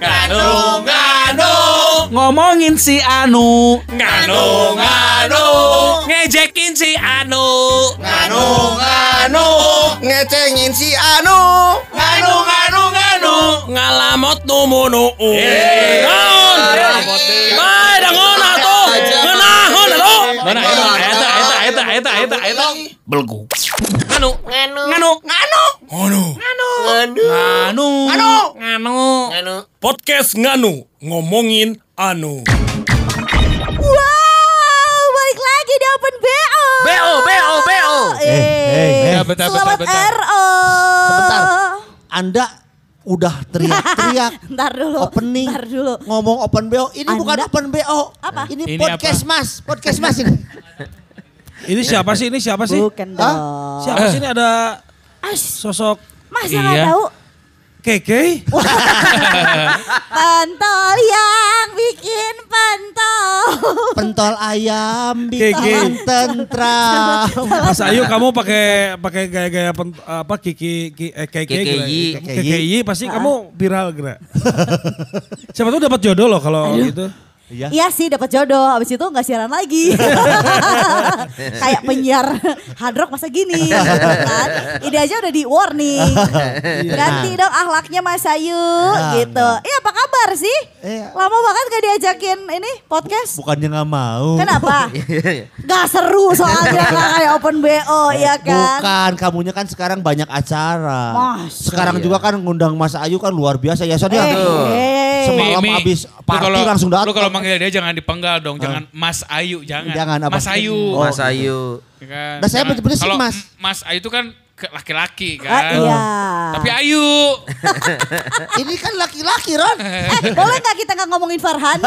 Nganu, nganu, Ngomongin si Anu. nganu, nganu, ngejekin si Anu, nganu, nganu, Ngecengin si Anu. nganu, nganu, nganu, ngalamot numunu. Eh. Naon? Bae dangon atuh. Ngeunahon atuh. Mana eta eta eta belgu. Nganu, nganu, nganu, nganu, Anu. nganu, Anu. nganu, Anu. nganu. Podcast Nganu ngomongin Anu. Wow, balik lagi di Open BO. BO, BO, BO. Eh, Ya, bentar, bentar, Selamat bentar. RO. Sebentar. Anda udah teriak-teriak Ntar dulu. opening Ntar dulu. ngomong open BO ini Anda- bukan open BO Apa? ini, Ini podcast mas podcast mas ini Ini siapa sih? Ini siapa sih? Bukan Hah? dong. Siapa sih ini ada As, sosok masa Iya. nggak tahu? Keke? Pentol yang bikin pentol. pentol ayam bikin tentram Mas Ayu kamu pakai pakai gaya-gaya apa kiki ki, eh, keke KKI. gitu. KKI pasti kamu viral gerak. Siapa tuh dapat jodoh loh kalau gitu. Iya Iya sih dapat jodoh, habis itu nggak siaran lagi. Kayak penyiar hard rock masa gini. kan? Ini aja udah di warning. Ganti dong akhlaknya Mas Ayu Nah, gitu. Iya apa kabar sih? Iya. Lama banget gak diajakin ini podcast. bukannya nggak mau Kenapa? Gak seru soalnya kayak open BO ya kan? Bukan, kamunya kan sekarang banyak acara. Masa sekarang iya? juga kan ngundang Mas Ayu kan luar biasa ya Son ya. Eh, Semalam Mi, habis party kalau- langsung datang. Lu kalau manggil dia jangan dipenggal dong, jangan Mas Ayu, jangan. Jangan apa? Mas Ayu. Oh. Mas Ayu. Ya kan? Nah, saya Jangan- bener-bener sih, Mas. Mas Ayu itu kan laki-laki ah, kan. iya. Tapi Ayu. Ini kan laki-laki Ron. Eh, boleh nggak kita nggak ngomongin Farhan?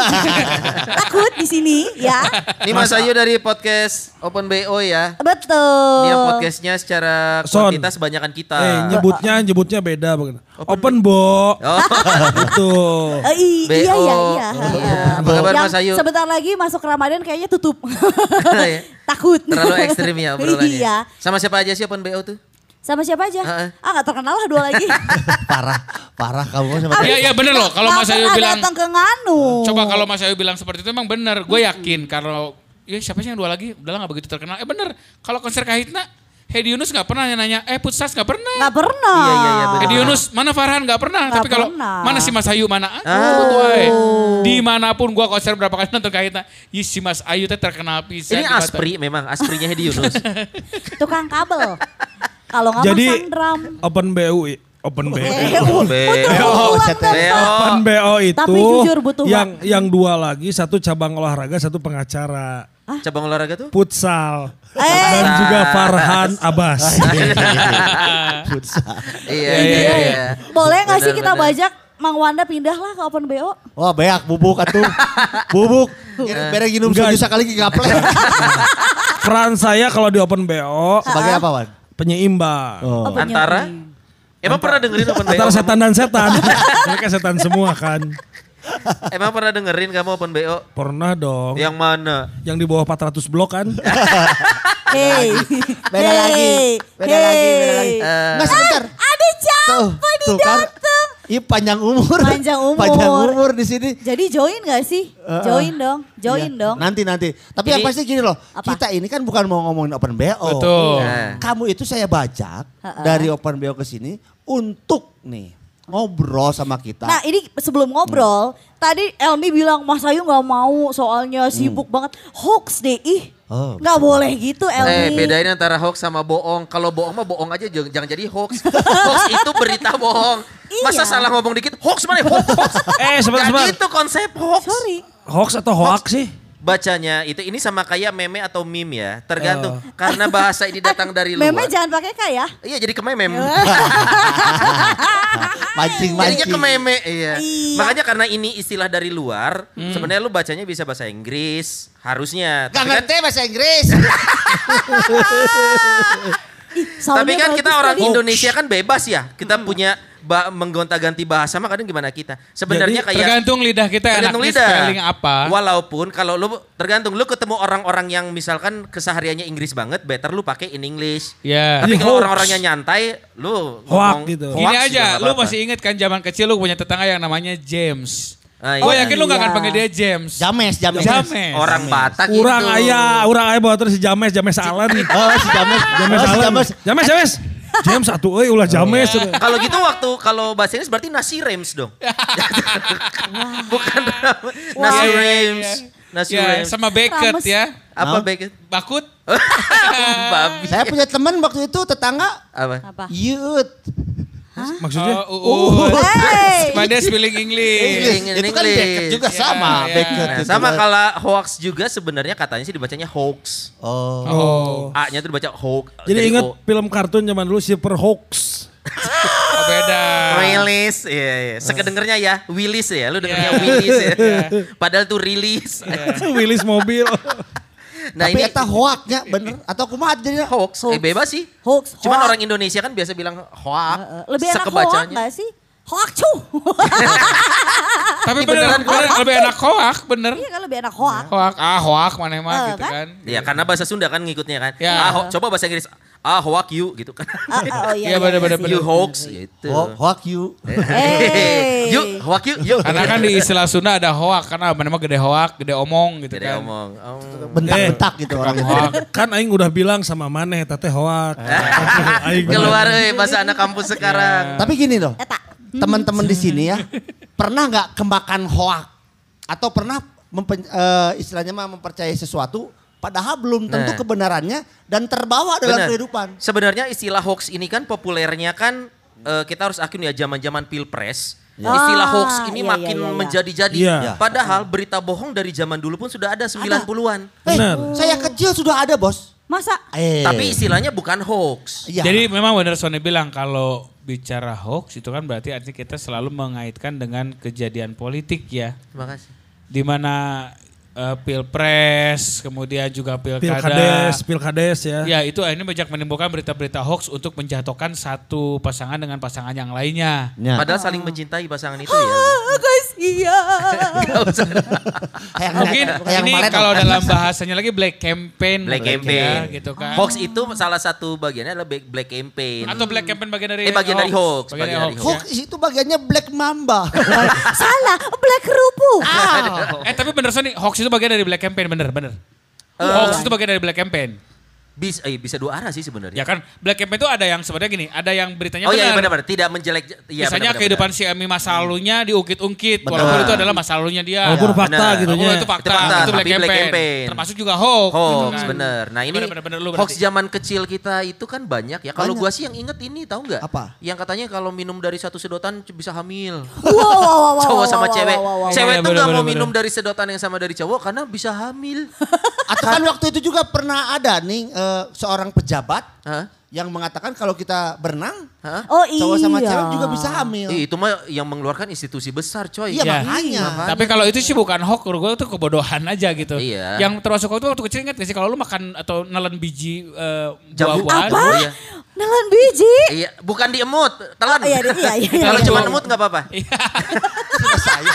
Takut di sini ya. Ini Mas Ayu dari podcast Open BO ya. Betul. Dia podcastnya secara Son. kuantitas banyakan kita. Eh nyebutnya nyebutnya beda begitu. Open, bo. Oh, Itu. Eh, i- BO. iya iya iya. Iya. Apa kabar, Yang Mas Ayu? Sebentar lagi masuk Ramadan kayaknya tutup. Ya. Takut. terlalu ekstrim ya obrolannya. Iya. Sama siapa aja sih Open BO tuh? Sama siapa aja? Heeh. Ah nggak terkenal lah dua lagi. parah, parah kamu sama Iya iya bener loh kalau Mas Ayu bilang datang ke Nganu. Coba kalau Mas Ayu bilang seperti itu emang bener. Gue yakin kalau ya siapa sih yang dua lagi? Udah lah gak begitu terkenal. Eh bener. Kalau konser Kahitna Hedi Yunus gak pernah nanya, eh Putsas gak pernah. Nggak pernah. Iya, iya, iya, bener. Hedi Yunus mana Farhan gak pernah. Nggak Tapi kalau mana si Mas Ayu mana? Betul, wae. Di mana pun gua konser berapa kali nonton Kahitna, Ih, si Mas Ayu teh terkenal pisan. Ini Aspri memang, Asprinya Hedi Yunus. Tukang kabel. Kalau nggak Jadi masang drum. Open BU Open BU. BO. Open BO itu Tapi jujur butuh yang yang dua lagi satu cabang olahraga satu pengacara Cabang olahraga tuh? futsal Eh. dan juga Farhan Abbas. Iya, iya, iya. Boleh nggak sih kita bajak Mang Wanda pindah lah ke Open BO? Wah beak bubuk atuh. bubuk. Bereng minum Enggak. suju sekali gaplek. Peran saya kalau di Open BO Sebagai apa Wan? Penyeimbang. Oh. Oh. Antara? Emang pernah dengerin Open BO? Antara setan dan setan. Mereka setan semua kan. Emang pernah dengerin kamu Open BO? Pernah dong. Yang mana? Yang di bawah 400 blok kan. Hey. Beda lagi. Beda lagi, beda lagi. Eh, Nggak sebentar. Ada nih tuh kan. datang? Iya panjang umur. Panjang umur. Panjang umur di sini. Jadi join gak sih? Uh-uh. Join dong, join Iya, dong. Nanti nanti. Tapi Ini- yang pasti gini loh. Apa? Kita ini kan bukan mau ngomongin open BO. Betul. Nah. Kamu itu saya bajak Ha-ha. dari open BO ke sini untuk nih ngobrol sama kita. Nah ini sebelum ngobrol, tadi Elmi bilang Mas Ayu gak mau soalnya sibuk banget. Hoax deh, ih. Oh. Gak boleh gitu Eh Elmi. bedain antara hoax sama bohong. Kalau bohong mah bohong aja jangan, jangan jadi hoax. hoax itu berita bohong. Masa Iya. salah ngomong dikit hoax mana hoax hoax. Eh, sebentar, Gak sebentar. gitu konsep hoax. Sorry. Hoax atau hoax sih? Bacanya itu ini sama kayak meme atau meme ya, tergantung. Karena bahasa ini datang dari luar. Meme jangan pakai K ya. Iya jadi ke meme. mancing Jadinya mancing. ke meme, iya. Iya. Makanya karena ini istilah dari luar, sebenarnya lu bacanya bisa bahasa Inggris, harusnya. Gak Tapi kan, ngerti bahasa Inggris. Ih, tapi kan kita orang tadi. Indonesia kan bebas ya. Kita punya ba- menggonta-ganti bahasa mah kadang gimana kita. Sebenarnya kayak Tergantung lidah kita tergantung enaknya lidah. spelling apa. Walaupun kalau lu tergantung lu ketemu orang-orang yang misalkan kesehariannya Inggris banget, better lu pakai in English. Ya. Tapi kalau orang-orangnya nyantai, lu Hoax ngomong gitu. hoax Gini juga aja, nggak lu apa-apa. masih inget kan zaman kecil lu punya tetangga yang namanya James. Ah, Gue iya. yakin lu gak akan panggil dia James. James, James. James. orang Batak gitu. Urang ayah, urang ayah bawa terus si James, James Allen. Oh si James. James oh, si Allen. James. James, James. Satu, euy ulah James. Kalau gitu waktu kalau bahasa Inggris berarti nasi Reims dong. Bukan nasi Iya, iya, Reims. iya. Nasi Ya, Reims. sama Beckett Rames. ya. Apa Mau? baik? Bakut. Babi. Saya punya teman waktu itu tetangga Apa? Apa? Yud. Maksudnya? Oh, Uut. Hey. Cuma dia spelling English. In Itu kan English. Beckett juga Ya, sama. ya. Beckett Nah, itu sama juga. kalau hoax juga sebenarnya katanya sih dibacanya hoax. Oh. Oh, A-nya tuh dibaca hoax. Jadi ingat O. film kartun zaman dulu Super Hoax. oh beda. Willis, iya, iya. Sekedengernya ya, Willis ya, lu dengernya Iya. Willis ya. Padahal tuh rilis. Willis mobil. Nah Tapi ini eta hoaknya bener atau kumaha jadinya? hoax, eh bebas sih. Hoax. Cuman hoax. orang Indonesia kan biasa bilang hoax. Eh, Lebih enak hoax gak sih? Hoax cu. Tapi beneran bener, lebih enak hoak, bener. Iya kan lebih enak hoax. Hoak, ah hoak mana mah Eh, gitu kan? kan. Iya, karena bahasa Sunda kan ngikutnya kan. Ya. Ah, ho- coba bahasa Inggris. Ah, hoax you gitu kan. Ah, ah, oh Iya, iya, bener-bener, sih. you hoax gitu. Ho- Hoak you. Hey. Yuk, hoax you, yuk. Karena kan di istilah Sunda ada hoak, karena mana mah gede hoak, gede omong gitu Gede kan. omong. Oh. Bentak-bentak gitu orang itu. Hoak. Kan aing udah bilang sama maneh teteh hoak. Aing Keluar eh bahasa anak kampus sekarang. Tapi gini loh, Eta. teman-teman di sini ya, pernah nggak kemakan hoak atau pernah mempen- eh, istilahnya mah mempercayai sesuatu padahal belum tentu Nah. kebenarannya dan terbawa dalam Benar. kehidupan. Sebenarnya istilah hoax ini kan populernya kan eh, kita harus akui ya zaman-zaman pilpres. Ya. Istilah Ah, hoax ini iya, makin iya, iya, iya. menjadi-jadi. Iya. Padahal berita bohong dari zaman dulu pun sudah ada 90-an. Eh, Benar. saya kecil sudah ada bos. Masa? Eh, Tapi istilahnya bukan hoax. iya. Jadi memang benar Sony bilang kalau bicara hoax itu kan berarti artinya kita selalu mengaitkan dengan kejadian politik ya. Terima kasih. Di eh, pilpres, kemudian juga pilkada. Pilkades, pilkades ya. Ya itu akhirnya banyak menimbulkan berita-berita hoax untuk menjatuhkan satu pasangan dengan pasangan yang lainnya. Ya. Padahal saling mencintai pasangan itu ya. Ah. Kayak Mungkin kayak ini kalau dalam bahasanya lagi black campaign. Black campaign. ya, gitu kan. Hoax itu salah satu bagiannya adalah black, campaign. Atau black campaign bagian dari Eh, bagian dari hoax, Bagian dari bagian dari hoax. Hoax itu bagiannya Black Mamba. Salah, black rupu. ya. Eh tapi bener Sony, hoax itu bagian dari black campaign bener bener. hoax itu bagian dari black campaign. Bisa, eh, bisa dua arah sih sebenarnya. Ya kan black campaign itu ada yang sebenarnya gini, ada yang beritanya oh iya benar. iya, benar-benar tidak menjelek. Iya, Misalnya kehidupan benar. si Emi masa lalunya diungkit-ungkit, Betul. walaupun itu adalah masa lalunya dia. Walaupun Ya, fakta benar. gitu Oh, nya. itu fakta, Itu fakta, itu black tapi black campaign. campaign. Termasuk juga hoax. gitu Hoax, kan. bener. Nah ini Bener, bener, bener, lu hoax zaman kecil kita itu kan banyak ya. Kalau gua sih yang inget ini tahu nggak? Apa? Yang katanya kalau minum dari satu sedotan bisa hamil. Wow, wow, wow, wow, cowok wow, sama wow, cewek. wow, wow, wow. Cewek tuh nggak mau minum dari sedotan yang sama dari cowok karena bisa hamil. Atau kan waktu itu juga pernah ada nih eh, seorang pejabat Hah? yang mengatakan kalau kita berenang Hah? Oh iya. cowok sama cewek juga bisa hamil. Ih, itu mah yang mengeluarkan institusi besar coy. Iya, Ya. makanya. Tapi kalau itu sih bukan hoax, menurut gue itu kebodohan aja gitu. Iya. Yang termasuk hoax itu waktu kecil ingat gak sih kalau lu makan atau nelen biji eh, Jambu. buah-buahan. Apa? Iya. Nelan biji. Iya, bukan diemut, telan. Oh, iya, iya, iya, iya, Kalau iya, cuma iya. emut nggak apa-apa. Mas Ayu.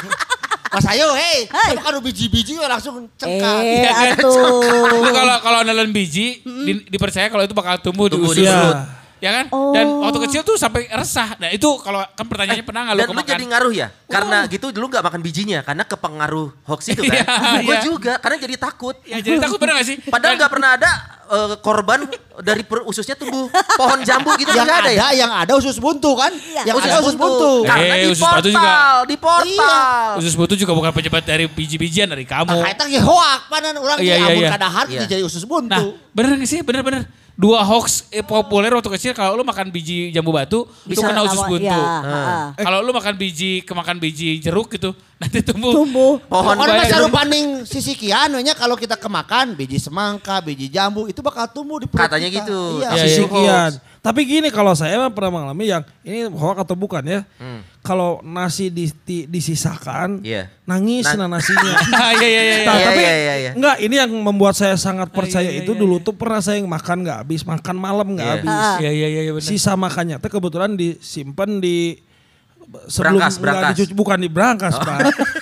Mas Ayu, hei, hey. kan biji-biji langsung cengkak. Eh, Iya kan? kalau kalau nelen biji di- dipercaya kalau itu bakal tumbuh, Tumbuh di di usus. perut. Ya kan? Oh. Dan waktu kecil tuh sampai resah. Nah itu kalau kan pertanyaannya pernah nggak lu Dan lu kemakan? jadi ngaruh ya? Karena gitu dulu nggak makan bijinya karena kepengaruh hoax itu kan. Iya, Gue iya. juga karena jadi takut. Ya jadi takut bener gak sih? Padahal nggak pernah ada eh, korban dari per ususnya tumbuh pohon jambu gitu yang ada, ada ya? yang ada usus buntu kan? Iya. Yang ada usus buntu. Karena Eh, di usus batu juga. portal, di portal. Usus buntu juga bukan pejabat dari biji-bijian dari kamu. Nah, itu ge hoak panan orang Iya, iya, iya, iya. kadahar Iya. jadi usus buntu. Nah, bener gak sih? Bener-bener. Dua hoax eh, populer waktu kecil kalau lu makan biji jambu batu itu Bisa kena usus buntu. Ah. heeh. Kalau lu makan biji kemakan biji jeruk gitu nanti tumbuh. Tumbuh. Pohon Orang mah tumbuh. paning sisi kian nya kalau kita kemakan biji semangka, biji jambu itu bakal tumbuh di perut Katanya kita. gitu. Iya. Iya, Sisi iya. kian. Tapi gini kalau saya pernah mengalami yang ini hoax atau bukan ya. Hmm. Kalau nasi di, di- disisakan, Iya. nangis Na- nah nasinya. Iya iya iya. Nah, Iya, tapi iya, iya, iya. enggak ini yang membuat saya sangat percaya iya, itu iya, dulu iya. tuh pernah saya yang makan nggak habis, makan malam nggak Iya. habis. Ah. Iya iya iya benar. Sisa makannya teh kebetulan disimpan di sebelum Berangkas, berangkas. dicuci bukan di berangkas Pak.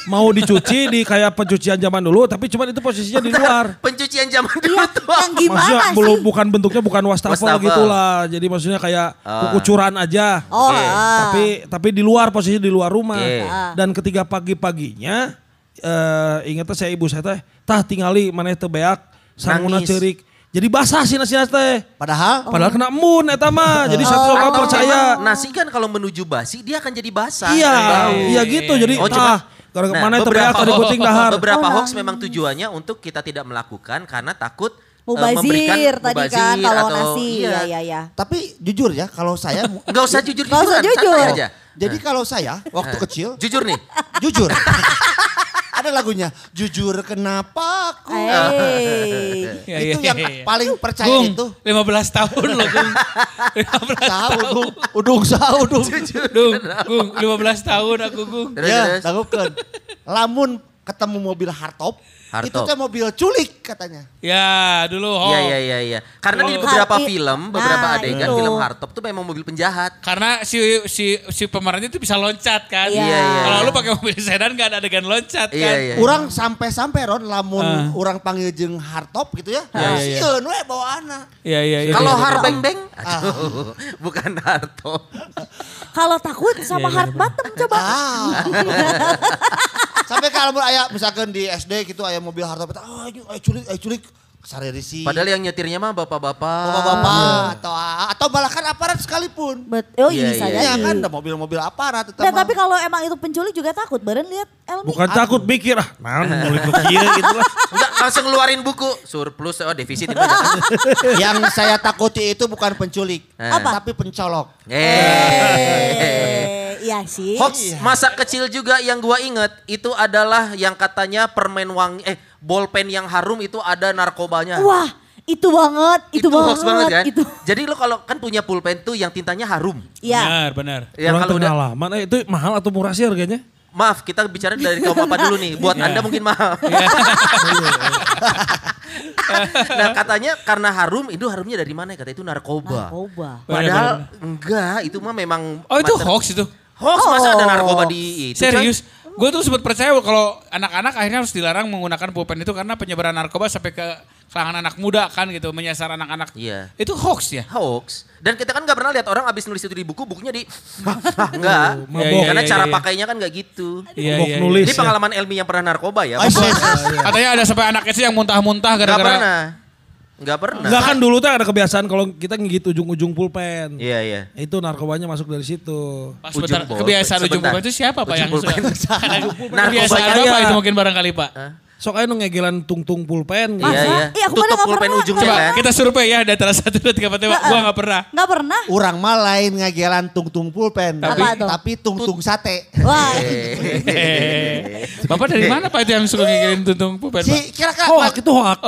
mau dicuci di kayak pencucian zaman dulu tapi cuman itu posisinya di luar Pencucian zaman dulu Iya, tuh. yang gimana maksudnya sih? belum bukan bentuknya bukan wastafel, Wastafel. gitulah jadi maksudnya kayak Ah. kucuran aja Oh, Oke. ah. tapi tapi di luar posisi di luar rumah Oke. Ah. dan ketika pagi-paginya eh ingetnya saya ibu saya teh tah tingali maneh teu beak sanguna Nangis. Jadi basah sih nasi teh Padahal padahal kena embun eta mah jadi satu orang Atau percaya nasi kan kalau menuju basi dia akan jadi basah. iya Bau. iya gitu jadi Oh, tah gara-gara mana teu beak tadi hoax- kuting dahar beberapa Oh, hoax memang tujuannya untuk kita tidak melakukan karena takut eh, Mubazir memberikan tadi kan mubazir kalau atau- nasi. iya. Ya ya ya. tapi jujur ya kalau saya Nggak usah jujur Nggak usah jujur. aja. jadi kalau saya waktu kecil Jujur nih. jujur ada lagunya jujur kenapa aku. Iya, itu iya, yang iya. paling percaya Gung, itu 15 tahun loh Gung. 15 tahu udung udung sah udung Dung, Gung, 15 tahun aku Gung. Ya terus. tanggupkeun. lamun ketemu mobil hardtop, Hardtop. itu teh mobil culik katanya Ya, dulu. Iya iya iya iya. Karena di Oh. beberapa Har- i- film, beberapa nah, adegan itu. film hardtop tuh memang mobil penjahat. Karena si si si pemerannya itu bisa loncat kan. Iya, iya. Kalau lu pakai mobil sedan gak ada adegan loncat Iya kan. iya. orang sampai-sampai Ron lamun Ah. orang panggil jeung hardtop gitu ya Iya, iya, iya. sieun we bawaana Iya iya iya. Kalau iya. har beng beng, aduh, bukan hardtop. Kalau takut sama Iya, hard bottom coba. ah sampai kalau aya misalkan di SD gitu aya mobil hardtop oh ayo ayo culik ayo culik sarerisi Padahal yang nyetirnya mah bapak-bapak. bapak-bapak atau atau bahkan aparat sekalipun Bet, oh Iya, bisa iya, ya jadi. kan ada mobil-mobil aparat mah. tapi kalau emang itu penculik juga takut, beren lihat Elmi. bukan takut mikir ah nah mulai kieu gitu lah Enggak langsung ngeluarin buku surplus oh defisit itu yang saya takuti itu bukan penculik Apa? tapi pencolok Eh. Iya sih. Hoax masa kecil juga yang gua inget itu adalah yang katanya permen wangi eh bolpen yang harum itu ada narkobanya. Wah, itu banget, itu, banget. hoax banget kan? Itu. Jadi lo kalau kan punya pulpen tuh yang tintanya harum. Iya. Benar, benar. Ya Orang kalau udah pengalaman eh, itu mahal atau murah sih harganya maaf kita bicara dari kaum apa dulu nih. Buat Iya. Anda mungkin mahal. nah katanya karena harum itu harumnya dari mana kata itu narkoba. Narkoba. Padahal enggak itu mah memang Oh itu mater- hoax itu. Hoax masa ada Oh. narkoba di itu? Serius? Gue tuh sempat percaya kalau anak-anak akhirnya harus dilarang menggunakan pulpen itu karena penyebaran narkoba sampai ke kalangan anak muda kan gitu, menyasar anak-anak. Iya. Itu hoax ya? hoax. Dan kita kan nggak pernah lihat orang abis nulis itu di buku, bukunya di enggak. Iya, iya, Karena iya, cara iya. pakainya kan nggak gitu. Iya, iya, iya. nulis. Ini ya. pengalaman Elmi yang pernah narkoba ya. Katanya ada sampai anak kecil yang muntah-muntah gara-gara pernah. Nggak pernah. Enggak kan dulu tuh ada kebiasaan kalau kita ngigit ujung-ujung pulpen. Iya, iya. Itu narkobanya masuk dari situ. Pas Ujung sebentar, bol- kebiasaan ujung sebentar. pulpen itu siapa Pak Ujung yang pulpen. suka? Narkoba kebiasaan apa itu mungkin barangkali Pak? Sok aja ngegelan tung-tung pulpen. Iya, Masa? iya. Ih, aku Tutup pulpen pernah. ujungnya Coba kan. kita survei ya di antara satu dua tiga empat lima. Gua nggak pernah. Nggak pernah. Orang mah lain ngagelan tung-tung pulpen. Tapi- Tapi, tung-tung sate. Wah, Eh, Bapak dari mana Pak itu yang suka ngikirin tuntung pulpen Pak? Si kira-kira Hoak itu hoak.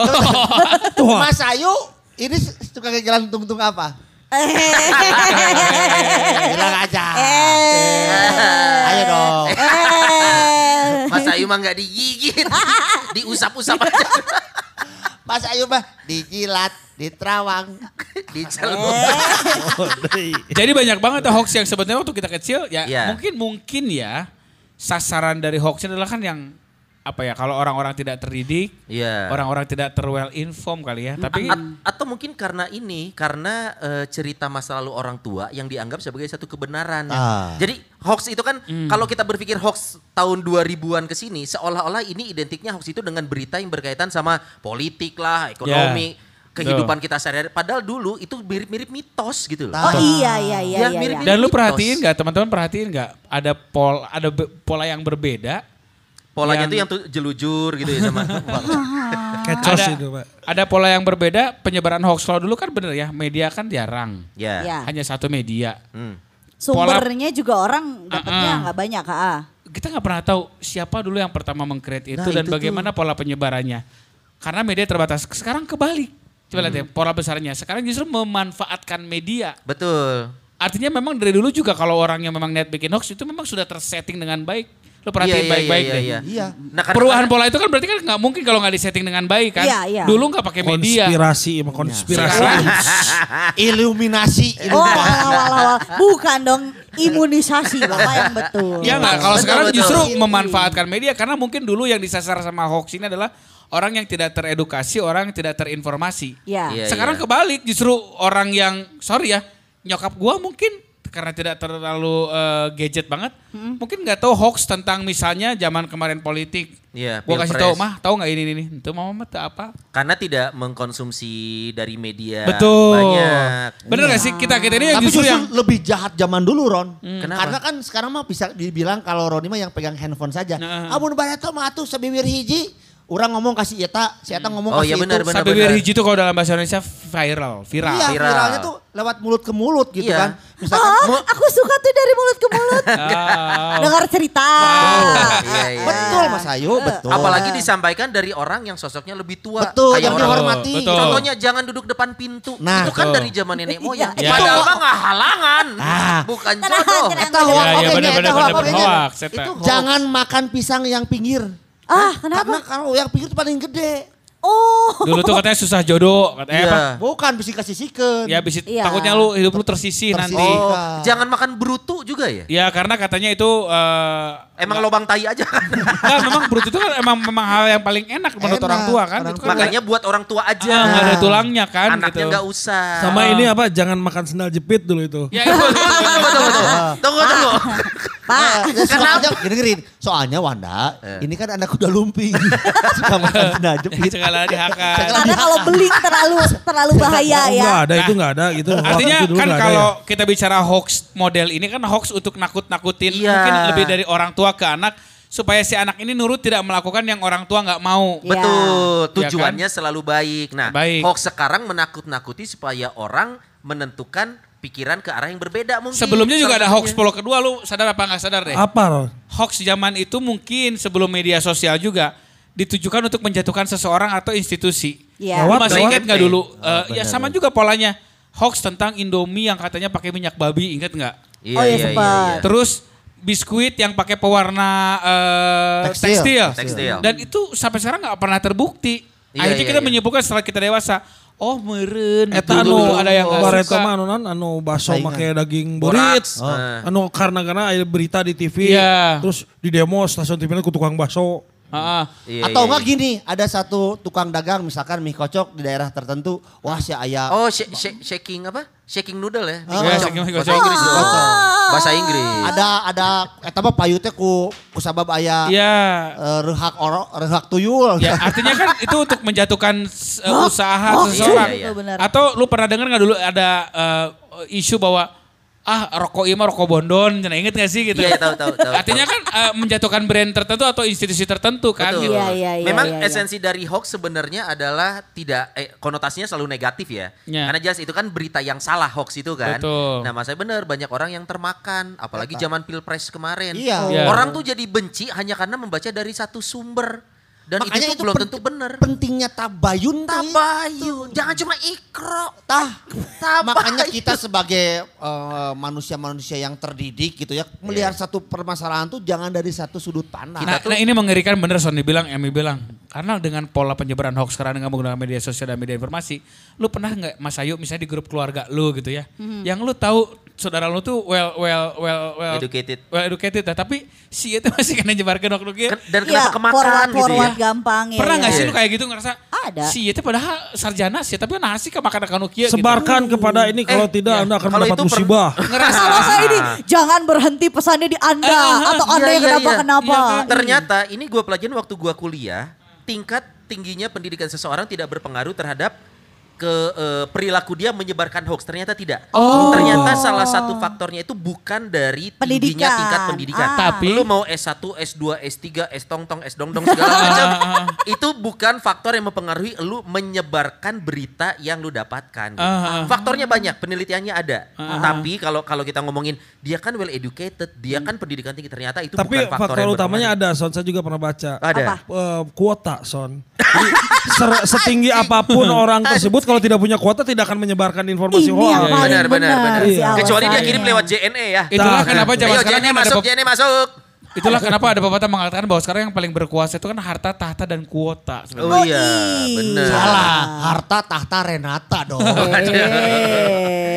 itu hoak. Mas Ayu ini suka ngagelan tung-tung apa? Bilang aja. eh, Ayo dong. Mas Ayu mah nggak digigit. Diusap-usap aja. Mas Ayu mah dijilat, diterawang. Dicelupin. Jadi banyak banget tuh hoax yang sebenarnya waktu kita kecil ya Iya. mungkin mungkin ya sasaran dari hoax adalah kan yang apa ya kalau orang-orang tidak terdidik, Iya. orang-orang tidak terwell inform kali ya. Tapi A- atau mungkin karena ini karena eh, cerita masa lalu orang tua yang dianggap sebagai satu kebenaran. Ah. Jadi hoax itu kan kalau kita berpikir hoax tahun 2000-an ke sini seolah-olah ini identiknya hoax itu dengan berita yang berkaitan sama politik lah, ekonomi, kehidupan kita sehari-hari. Padahal dulu itu mirip-mirip mitos gitu loh. Oh iya iya iya Ya, iya. mirip- iya. dan lu mitos. perhatiin nggak teman-teman perhatiin nggak ada pol ada pola yang berbeda Polanya Yang- tuh yang tuh jelujur gitu ya sama. Kecos ada, itu pak. ada pola yang berbeda penyebaran hoax kalau dulu kan bener ya media kan jarang ya. Ya. hanya satu media Hmm. Sumbernya juga orang dapatnya nggak banyak, ah. kita nggak pernah tahu siapa dulu yang pertama mengcreate itu Nah, dan itu bagaimana pola penyebarannya. Karena media terbatas. Sekarang kebalik. Coba lihat ya pola besarnya. Sekarang justru memanfaatkan media. Betul. Artinya memang dari dulu juga kalau orang yang memang niat bikin hoax itu memang sudah tersetting dengan baik. Lu perhatiin Iya, iya, baik-baik iya, deh. iya. Iya. Nah, kadang- Perubahan pola itu kan berarti kan nggak mungkin kalau nggak disetting dengan baik kan. Iya, iya. Dulu nggak pakai media. Konspirasi, konspirasi. Iluminasi. Oh, awal, awal, awal. Bukan dong imunisasi Bapak yang betul. Ya nggak, kalau Betul, sekarang betul. justru memanfaatkan media karena mungkin dulu yang disasar sama hoax ini adalah orang yang tidak teredukasi, orang yang tidak terinformasi. Ya. Iya, sekarang iya. kebalik, justru orang yang sorry ya, nyokap gua mungkin karena tidak terlalu eh, gadget banget, mungkin nggak tahu hoax tentang misalnya zaman kemarin politik. Iya, gua kasih tahu, mah tahu nggak ini ini, itu mama mah tuh apa? Karena tidak mengkonsumsi dari media Betul. banyak. Bener gak sih kita kita ini yang Tapi justru justru yang lebih jahat zaman dulu Ron. Kenapa? Karena kan sekarang mah bisa dibilang kalau Roni mah yang pegang handphone saja. Nah. Amun barata mah atuh sabibir hiji. Orang ngomong kasih eta, si eta ngomong Oh, kasih iya itu. benar, benar. sampai biar hiji tuh kalau dalam bahasa Indonesia viral, viral. Iya, Viral. viralnya tuh lewat mulut ke mulut gitu Iya. kan. Misalkan Oh, aku suka tuh dari mulut ke mulut. Ah, Dengar cerita. Iya, iya. betul Mas Ayu, betul. Apalagi disampaikan dari orang yang sosoknya lebih tua. Betul, Kayak yang orang- dihormati. Betul. Contohnya jangan duduk depan pintu. Nah. itu kan Betul. dari zaman nenek moyang. Iya, Padahal itu- mah nggak halangan. Ah. Bukan jodoh. Eta Iya, iya, oke eta eta. Itu Jangan makan pisang yang pinggir. Ah, kenapa? Karena kalau yang pinggir itu paling gede. Oh. Dulu tuh katanya susah jodoh, katanya Iya. apa? Bukan bisa kasih sikeun. Ya bisa Iya. takutnya lu hidup lu tersisih nanti. Tersisih. Oh, Iya. jangan makan brutu juga ya? Ya karena katanya itu eh, Emang lobang tai aja kan? Enggak, memang brut itu kan emang memang hal yang paling enak menurut Enak, orang tua kan. orang Itu kan Makanya buat orang tua aja. ah, nggak ada tulangnya kan Anaknya gitu. nggak usah. Sama ini apa? Jangan makan sendal jepit dulu itu. Ya itu. Tunggu, tunggu, tunggu. Tunggu, tunggu. Pak, ya, soalnya dengerin. Soalnya Wanda, Eh. ini kan anak kuda lumping. Suka makan sendal jepit. Segala dihakan. Karena kalau beling terlalu terlalu bahaya Oh, ya. Enggak ada, Nah, itu enggak ada gitu. Artinya kan kalau ya. kita bicara hoax model ini kan hoax untuk nakut-nakutin Iya. mungkin lebih dari orang tua ke anak supaya si anak ini nurut tidak melakukan yang orang tua nggak mau. Iya. Betul, Ya tujuannya selalu baik. Nah, Baik. hoax sekarang menakut-nakuti supaya orang menentukan pikiran ke arah yang berbeda mungkin. Sebelumnya juga ada hoax pola kedua lu sadar apa nggak sadar deh? Apa Ron? Hoax zaman itu mungkin sebelum media sosial juga ditujukan untuk menjatuhkan seseorang atau institusi. Iya. Masih ingat nggak dulu? Eh, ya sama juga polanya. Hoax tentang Indomie yang katanya pakai minyak babi, ingat nggak? Iya, Oh, iya, iya, iya, sempat. iya. Terus biskuit yang pakai pewarna eh, Tekstil. tekstil. Tekstil. Dan itu sampai sekarang nggak pernah terbukti. Iya, Akhirnya iya, kita iya. menyimpulkan setelah kita dewasa, oh meren. Eta Dulu- anu ada yang bareta suka. mah anu non anu baso make daging borit. Oh. Anu karena karena ada berita di TV. Iya. Terus di demo stasiun TV ku tukang baso. Ah. Iya, Atau iya, enggak iya. gini, ada satu tukang dagang misalkan mie kocok di daerah tertentu, wah si ayah Oh, sh- sh- shaking apa? Shaking noodle ya? Mie Oh. Iya, kocok. shaking mie Bahasa kocok. Inggris. Mie dong. kocok. Bahasa Inggris. ada ada eta mah payu teh ku ku sabab aya Iya. eh, rehak oro rehak tuyul. Ya, artinya kan itu untuk menjatuhkan uh, usaha Oh, seseorang. iya, iya. Benar. Atau lu pernah dengar nggak dulu ada uh, isu bahwa ah rokok ini mah rokok bondon, jangan inget gak sih gitu? Iya, tahu, tahu, tahu. Artinya kan uh, menjatuhkan brand tertentu atau institusi tertentu kan Betul. gitu. Iya, iya, iya, Memang iya, iya. esensi dari hoax sebenarnya adalah tidak eh, konotasinya selalu negatif ya. Ya. Karena jelas itu kan berita yang salah hoax itu kan. Betul. Nah, masa benar banyak orang yang termakan apalagi zaman Pilpres kemarin. Iya. Iya. Orang tuh jadi benci hanya karena membaca dari satu sumber. Dan Makanya itu, tuh belum tentu benar. Pentingnya tabayun tuh. Tabayun, jangan cuma ikro. Tah. Tabayun. Makanya kita sebagai eh, manusia-manusia yang terdidik gitu ya, melihat satu permasalahan tuh jangan dari satu sudut pandang. Nah, nah ini mengerikan bener Son dibilang, Emi bilang. Karena dengan pola penyebaran hoax sekarang dengan menggunakan media sosial dan media informasi. Lu pernah nggak Mas Ayu misalnya di grup keluarga lu gitu ya. Yang lu tahu saudara lu tuh well well well well Educated. well educated lah. Tapi si itu masih kena nyebarkan waktu dia. Dan Iya, kenapa kemakan forward, gitu ya? forward gampang ya. Pernah ya. nggak sih Iya. lu kayak gitu ngerasa? Ada. Si itu padahal sarjana sih, tapi nasi ke makan akan ukia gitu. Sebarkan kepada ini kalau tidak iya. Anda akan Kalau mendapat musibah. Ngerasa Kalau saya ini jangan berhenti pesannya di Anda Ah, atau Anda iya, yang iya, kenapa iya. kenapa. Iya kan? Ternyata ini gue pelajarin waktu gue kuliah, tingkat tingginya pendidikan seseorang tidak berpengaruh terhadap ke eh, perilaku dia menyebarkan hoax. Ternyata tidak. Oh. Ternyata salah satu faktornya itu bukan dari tingginya Pendidikan. tingkat pendidikan. Ah. Tapi- lu mau S1, S2, S3, S tong tong, S dong dong segala macam. itu bukan faktor yang mempengaruhi lu menyebarkan berita yang lu dapatkan. gitu. Ah. Faktornya banyak, penelitiannya ada. Tapi kalau kalau kita ngomongin dia kan well educated, dia kan pendidikan tinggi ternyata itu Tapi bukan faktor, faktor yang utamanya ada, Son. Saya juga pernah baca. Ada. Apa? Eh, kuota, Son. Jadi, ser- setinggi apa pun orang tersebut kalau tidak punya kuota tidak akan menyebarkan informasi Ini hoax. yang paling Benar, benar, benar. benar. si Iya. Kecuali dia kirim lewat JNE ya. Itulah Nah, kenapa zaman Ayo sekarang JNE ada masuk, JNE masuk. Itulah kenapa ada pepatah mengatakan bahwa sekarang yang paling berkuasa itu kan harta, tahta, dan kuota. sebenarnya. Oh iya, iya. benar. Salah, harta tahta Renata dong.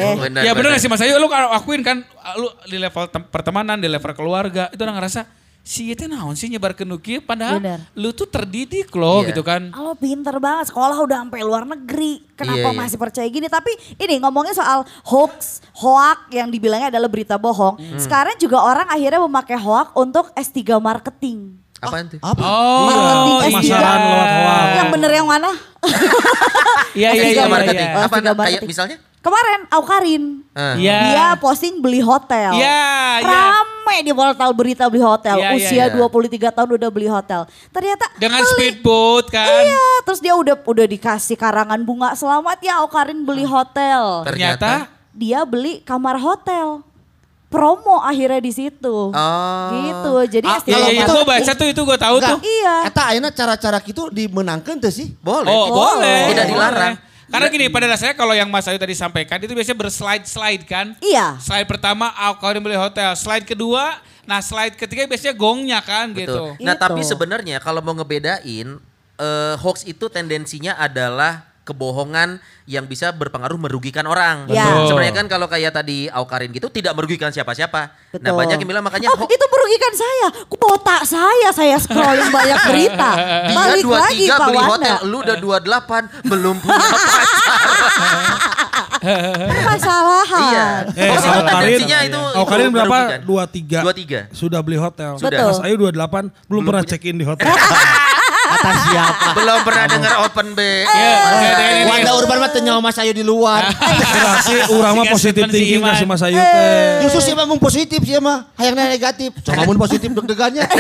Benar, ya bener gak sih Mas Ayu, lu kalau akuin kan, lu di level tem- pertemanan, di level keluarga, itu orang ngerasa, si itu naon sih nyebar ke Nuki, padahal Bener. lu tuh terdidik loh Iya. gitu kan. Lo pinter banget, sekolah udah sampai luar negeri. Kenapa Iya, iya. masih percaya gini? Tapi ini ngomongnya soal hoax, hoak yang dibilangnya adalah berita bohong. Hmm. Sekarang juga orang akhirnya memakai hoak untuk S3 marketing. Apaan tuh? Apa? Oh, Marketing S3. pemasaran lewat hoak. Yang bener yang mana? Iya, iya, S3 iya, marketing. iya. Oh, Apa S3 kayak marketing. misalnya? Kemarin Aukarin. Ah. Iya. Dia posting beli hotel. Iya, iya. Rame di portal berita beli hotel. Iya, iya, Usia iya. 23 tahun udah beli hotel. Ternyata Dengan beli. speedboat kan. Iya, terus dia udah udah dikasih karangan bunga. Selamat ya Aukarin beli hotel. Ternyata Dia beli kamar hotel. Promo akhirnya di situ. Oh. Gitu. Jadi Ah, S3 Iya, Kalau iya, iya, gue baca tuh itu gue tahu Enggak. tuh. Iya. Eta ayeuna cara-cara gitu dimenangkan tuh sih. Boleh. Oh, boleh. Tidak boleh. Karena gini, pada dasarnya kalau yang Mas Ayu tadi sampaikan itu biasanya berslide-slide kan. Iya. Slide pertama, kalau beli hotel. Slide kedua, nah slide ketiga biasanya gongnya kan Betul. gitu. Nah Itu. tapi sebenarnya kalau mau ngebedain eh, hoax itu tendensinya adalah kebohongan yang bisa berpengaruh merugikan orang. Ya. Sebenarnya kan kalau kayak tadi Aukarin gitu tidak merugikan siapa-siapa. Nah banyak yang bilang makanya Oh, itu merugikan saya. Kuota saya, saya scrolling banyak berita. dia Balik lagi 23 Pak beli Wanda. hotel, lu udah 28 belum punya pacar. Masalahan. iya. Eh, itu Aukarin, tendensinya itu Aukarin itu berapa? merugikan. 23. 23. Sudah beli hotel. Sudah. Mas Ayu 28 belum, pernah punya- check in di hotel. Kata siapa? Belum pernah dengar open B. Iya, iya, iya, iya. Wanda Urban mah teu nyawa Mas Ayu di luar. Berarti urang mah positif simpen si Mas Ayu teh. Justru sih emang positif sih mah, hayangnya negatif. Coba mun positif deg-degannya.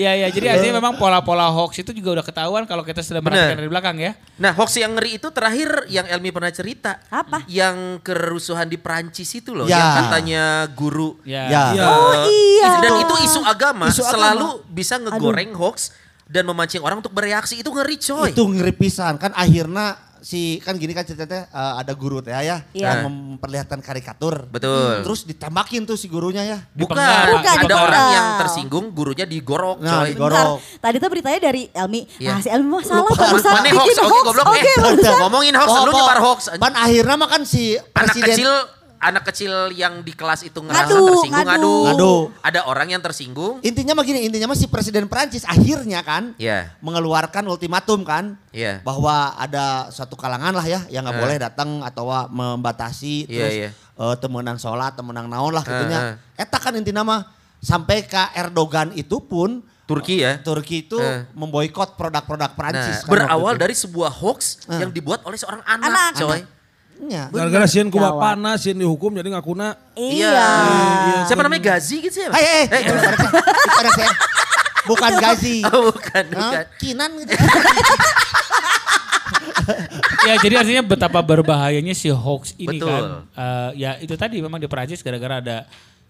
Iya, iya. Jadi artinya memang pola-pola hoax itu juga udah ketahuan kalau kita sudah merhatikan dari belakang ya. Nah hoax yang ngeri itu terakhir yang Elmi pernah cerita. Apa? Yang kerusuhan di Perancis itu loh. Ya. Yang katanya guru. Ya. Ya. Iya. Oh iya. Dan itu isu agama Isu agama. selalu bisa ngegoreng hoax dan memancing orang untuk bereaksi. Itu ngeri coy. Itu ngeri pisan kan akhirnya si kan gini kan ceritanya eh, ada guru teh ya Iya. yang memperlihatkan karikatur. Betul. Terus ditembakin tuh si gurunya ya. Bukan. Bukan, ada dipenggal. orang yang tersinggung, gurunya digorok Nah, coy. digorok. Bentar, tadi tuh beritanya dari Elmi. Iya. Nah si Elmi mah salah barusan bikin hoax? Oke, goblok. Oke Eh. Ngomongin hoax, Oh, lu nyebar hoax. Pan akhirnya mah kan si Anak presiden kecil anak kecil yang di kelas itu ngerasa Ngadu, tersinggung ngadu. ngadu. Ngadu. Ada orang yang tersinggung. intinya mah gini, intinya mah si presiden Prancis akhirnya kan Iya. mengeluarkan ultimatum kan Iya. bahwa ada suatu kalangan lah ya yang nggak Eh. boleh datang atau membatasi Iya, terus iya. eh, temenan sholat, temenang naon lah gitunya. Eta kan intinya mah sampai ke Erdogan itu pun Turki ya. Turki itu Eh. memboikot produk-produk Nah, Prancis. kan berawal dari sebuah hoax Eh. yang dibuat oleh seorang Anak. anak, coy. Iya. Gara-gara sieun ku Gawat. bapana, sieun dihukum jadi ngakuna. Iya. Siapa namanya Gazi gitu sih? Hei, hei, saya. Bukan gazi. Oh, bukan, bukan. Kinan gitu. ya jadi artinya betapa berbahayanya si hoax ini Betul. kan. Eh, ya itu tadi memang di Perancis gara-gara ada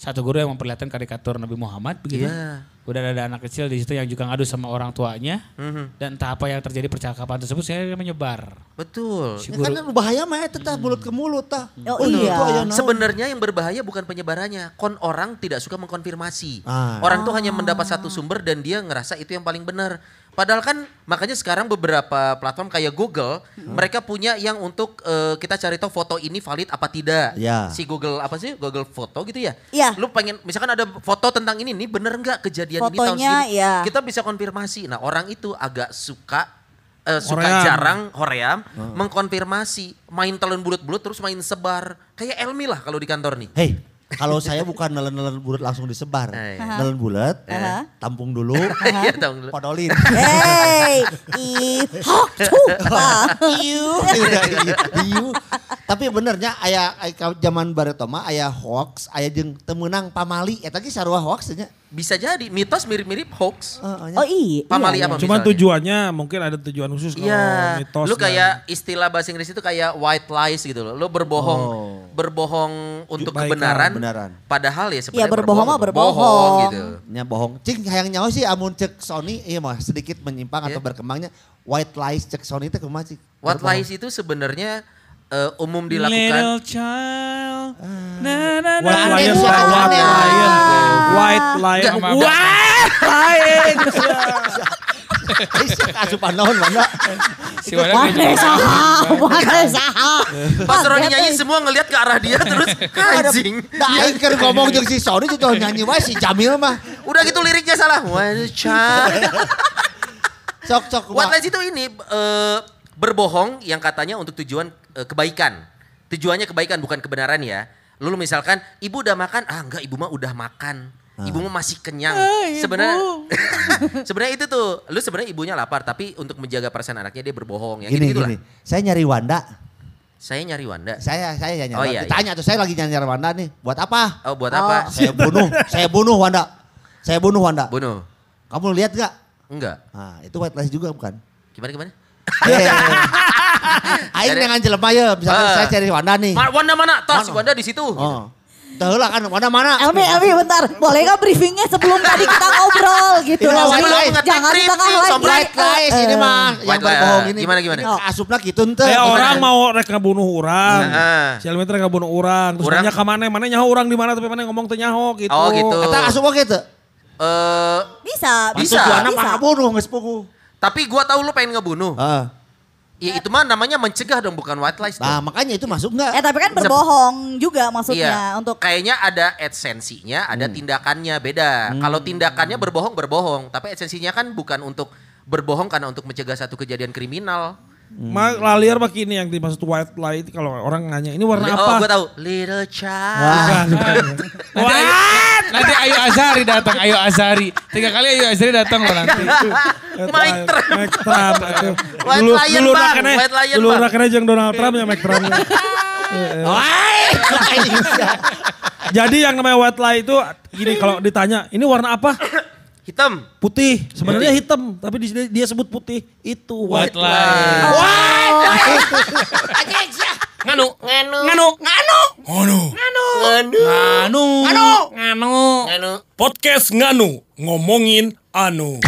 satu guru yang memperlihatkan karikatur Nabi Muhammad begitu. Iya. Udah ada anak kecil di situ yang juga ngadu sama orang tuanya. Mhm. Dan entah apa yang terjadi percakapan tersebut sehingga menyebar. Betul. Si Ya kan bahaya mah eta tah mulut ke mulut tah. Oh, Bener, iya. itu aya naon. Sebenarnya yang berbahaya bukan penyebarannya, kon orang tidak suka mengkonfirmasi. Ah. Orang tuh hanya mendapat satu sumber dan dia ngerasa itu yang paling benar. Padahal kan makanya sekarang beberapa platform kayak Google, mereka punya yang untuk eh, kita cari tahu foto ini valid apa tidak. Ya. Si Google apa sih? Google Foto gitu ya. Iya. Lu pengen misalkan ada foto tentang ini nih bener nggak kejadian ini tahun Fotonya, segini? ya. Kita bisa konfirmasi. Nah, orang itu agak suka eh, suka Hoream. jarang hoream mengkonfirmasi main telan bulat-bulat terus main sebar kayak Elmi lah kalau di kantor nih Hei, kalau saya bukan nelen-nelen bulat langsung disebar. Eh. Nelen bulat, tampung dulu, Iya, tahu dulu. podolin. Hey, coba. Iu. Iya, Iu. Tapi benernya aya aya zaman baretoma aya hoax, aya jeung temenang pamali eta ge sarua hoax nya. bisa jadi mitos mirip-mirip hoax nya. Oh iya. Pamali iya, apa? iya. Cuman misalnya. tujuannya mungkin ada tujuan khusus kalau Iya, mitos. lu dan- kayak istilah bahasa Inggris itu kayak white lies gitu loh. Lu berbohong, Oh. berbohong untuk Kebaikan, kebenaran. Kebenaran. Padahal ya Iya, sebenarnya berbohong mah berbohong. gitu. nya bohong. Cing hayang nyawa sih amun cek Sony iya mah sedikit menyimpang atau Iya. berkembangnya white lies cek Sony teh kumaha cik? White Berbohong. lies itu sebenarnya eh, umum dilakukan. Little child. Na, na, na, White lion, white lion. White. Sama White. Aisyah kasupan naon mana? Si Wanda Mana kayak saha, mana saha. Pas Roni nyanyi semua ngelihat ke arah dia terus anjing. Da aing keur ngomong jeung si Sony itu nyanyi wae si Jamil mah. Udah gitu liriknya salah. What a child. Sok lies itu ini eh, berbohong yang katanya untuk tujuan eh, kebaikan. Tujuannya kebaikan bukan kebenaran ya. Lalu misalkan ibu udah makan, ah enggak ibu mah udah makan. Ibu mah masih kenyang. Sebenarnya sebenarnya itu tuh, lu sebenarnya ibunya lapar tapi untuk menjaga perasaan anaknya dia berbohong. Yang Gini gitu gini. Saya nyari Wanda. Saya nyari Wanda. Saya saya nyari. Oh, iya, Ditanya tuh saya lagi nyari Wanda nih. Buat apa? Oh, buat apa? Saya bunuh. saya bunuh Wanda. Saya bunuh Wanda. Bunuh. Kamu lihat gak? Enggak. Nah, itu white lies juga bukan? Gimana gimana? Eh, Aing dengan jelema ya, misalkan Ah. saya cari Wanda nih. Wanda mana? Tas? Wanda di situ. Oh. Tahu lah kan Wanda mana? Elmi, Elmi bentar. Boleh gak briefingnya sebelum tadi kita ngobrol gitu. White lies. Jangan di tengah lagi. White lies ini mah yang berbohong ini. Gimana, gimana? Ini Asupna gitu ente. Ya Gimana? orang mau rek ngabunuh orang. Si Elmi rek ngabunuh orang. Terus Urang- nanya ke mana, mana nyaho orang di mana tapi mana ngomong teh nyaho gitu. Oh, gitu. Kata asup oke tuh. Eh, Bisa, Bisa. Bisa. mah bunuh geus pugu. tapi gua tahu lu pengen ngebunuh. Heeh. Ya itu mah namanya mencegah dong bukan white lies. dong. Nah, makanya itu masuk Eh enggak? tapi kan berbohong juga maksudnya Iya, untuk kayaknya ada adsensinya, ada tindakannya beda. Kalau tindakannya berbohong berbohong, tapi adsensinya kan bukan untuk berbohong karena untuk mencegah satu kejadian kriminal. Ma laliar mah ini yang dimaksud white light kalau orang nanya ini warna oh, apa? gue tahu. Little child. Wah. Nanti Ayu, nanti Ayu Azari datang, Ayu Azari. Tiga kali Ayu Azari datang loh nanti. Mike Trump. Mike Trump. White dulu lion, dulu Bang. White lion, dulu rakene jeung Donald Trump ya Mike Trump. Jadi yang namanya white light itu gini kalau ditanya ini warna apa? Hitam. Putih. Sebenarnya hitam, tapi di sini dia sebut putih. Itu White white, lies. Nganu. Nganu. Nganu. Nganu. Nganu. Nganu. Nganu. Nganu. Nganu. Nganu. Podcast Nganu. Ngomongin anu.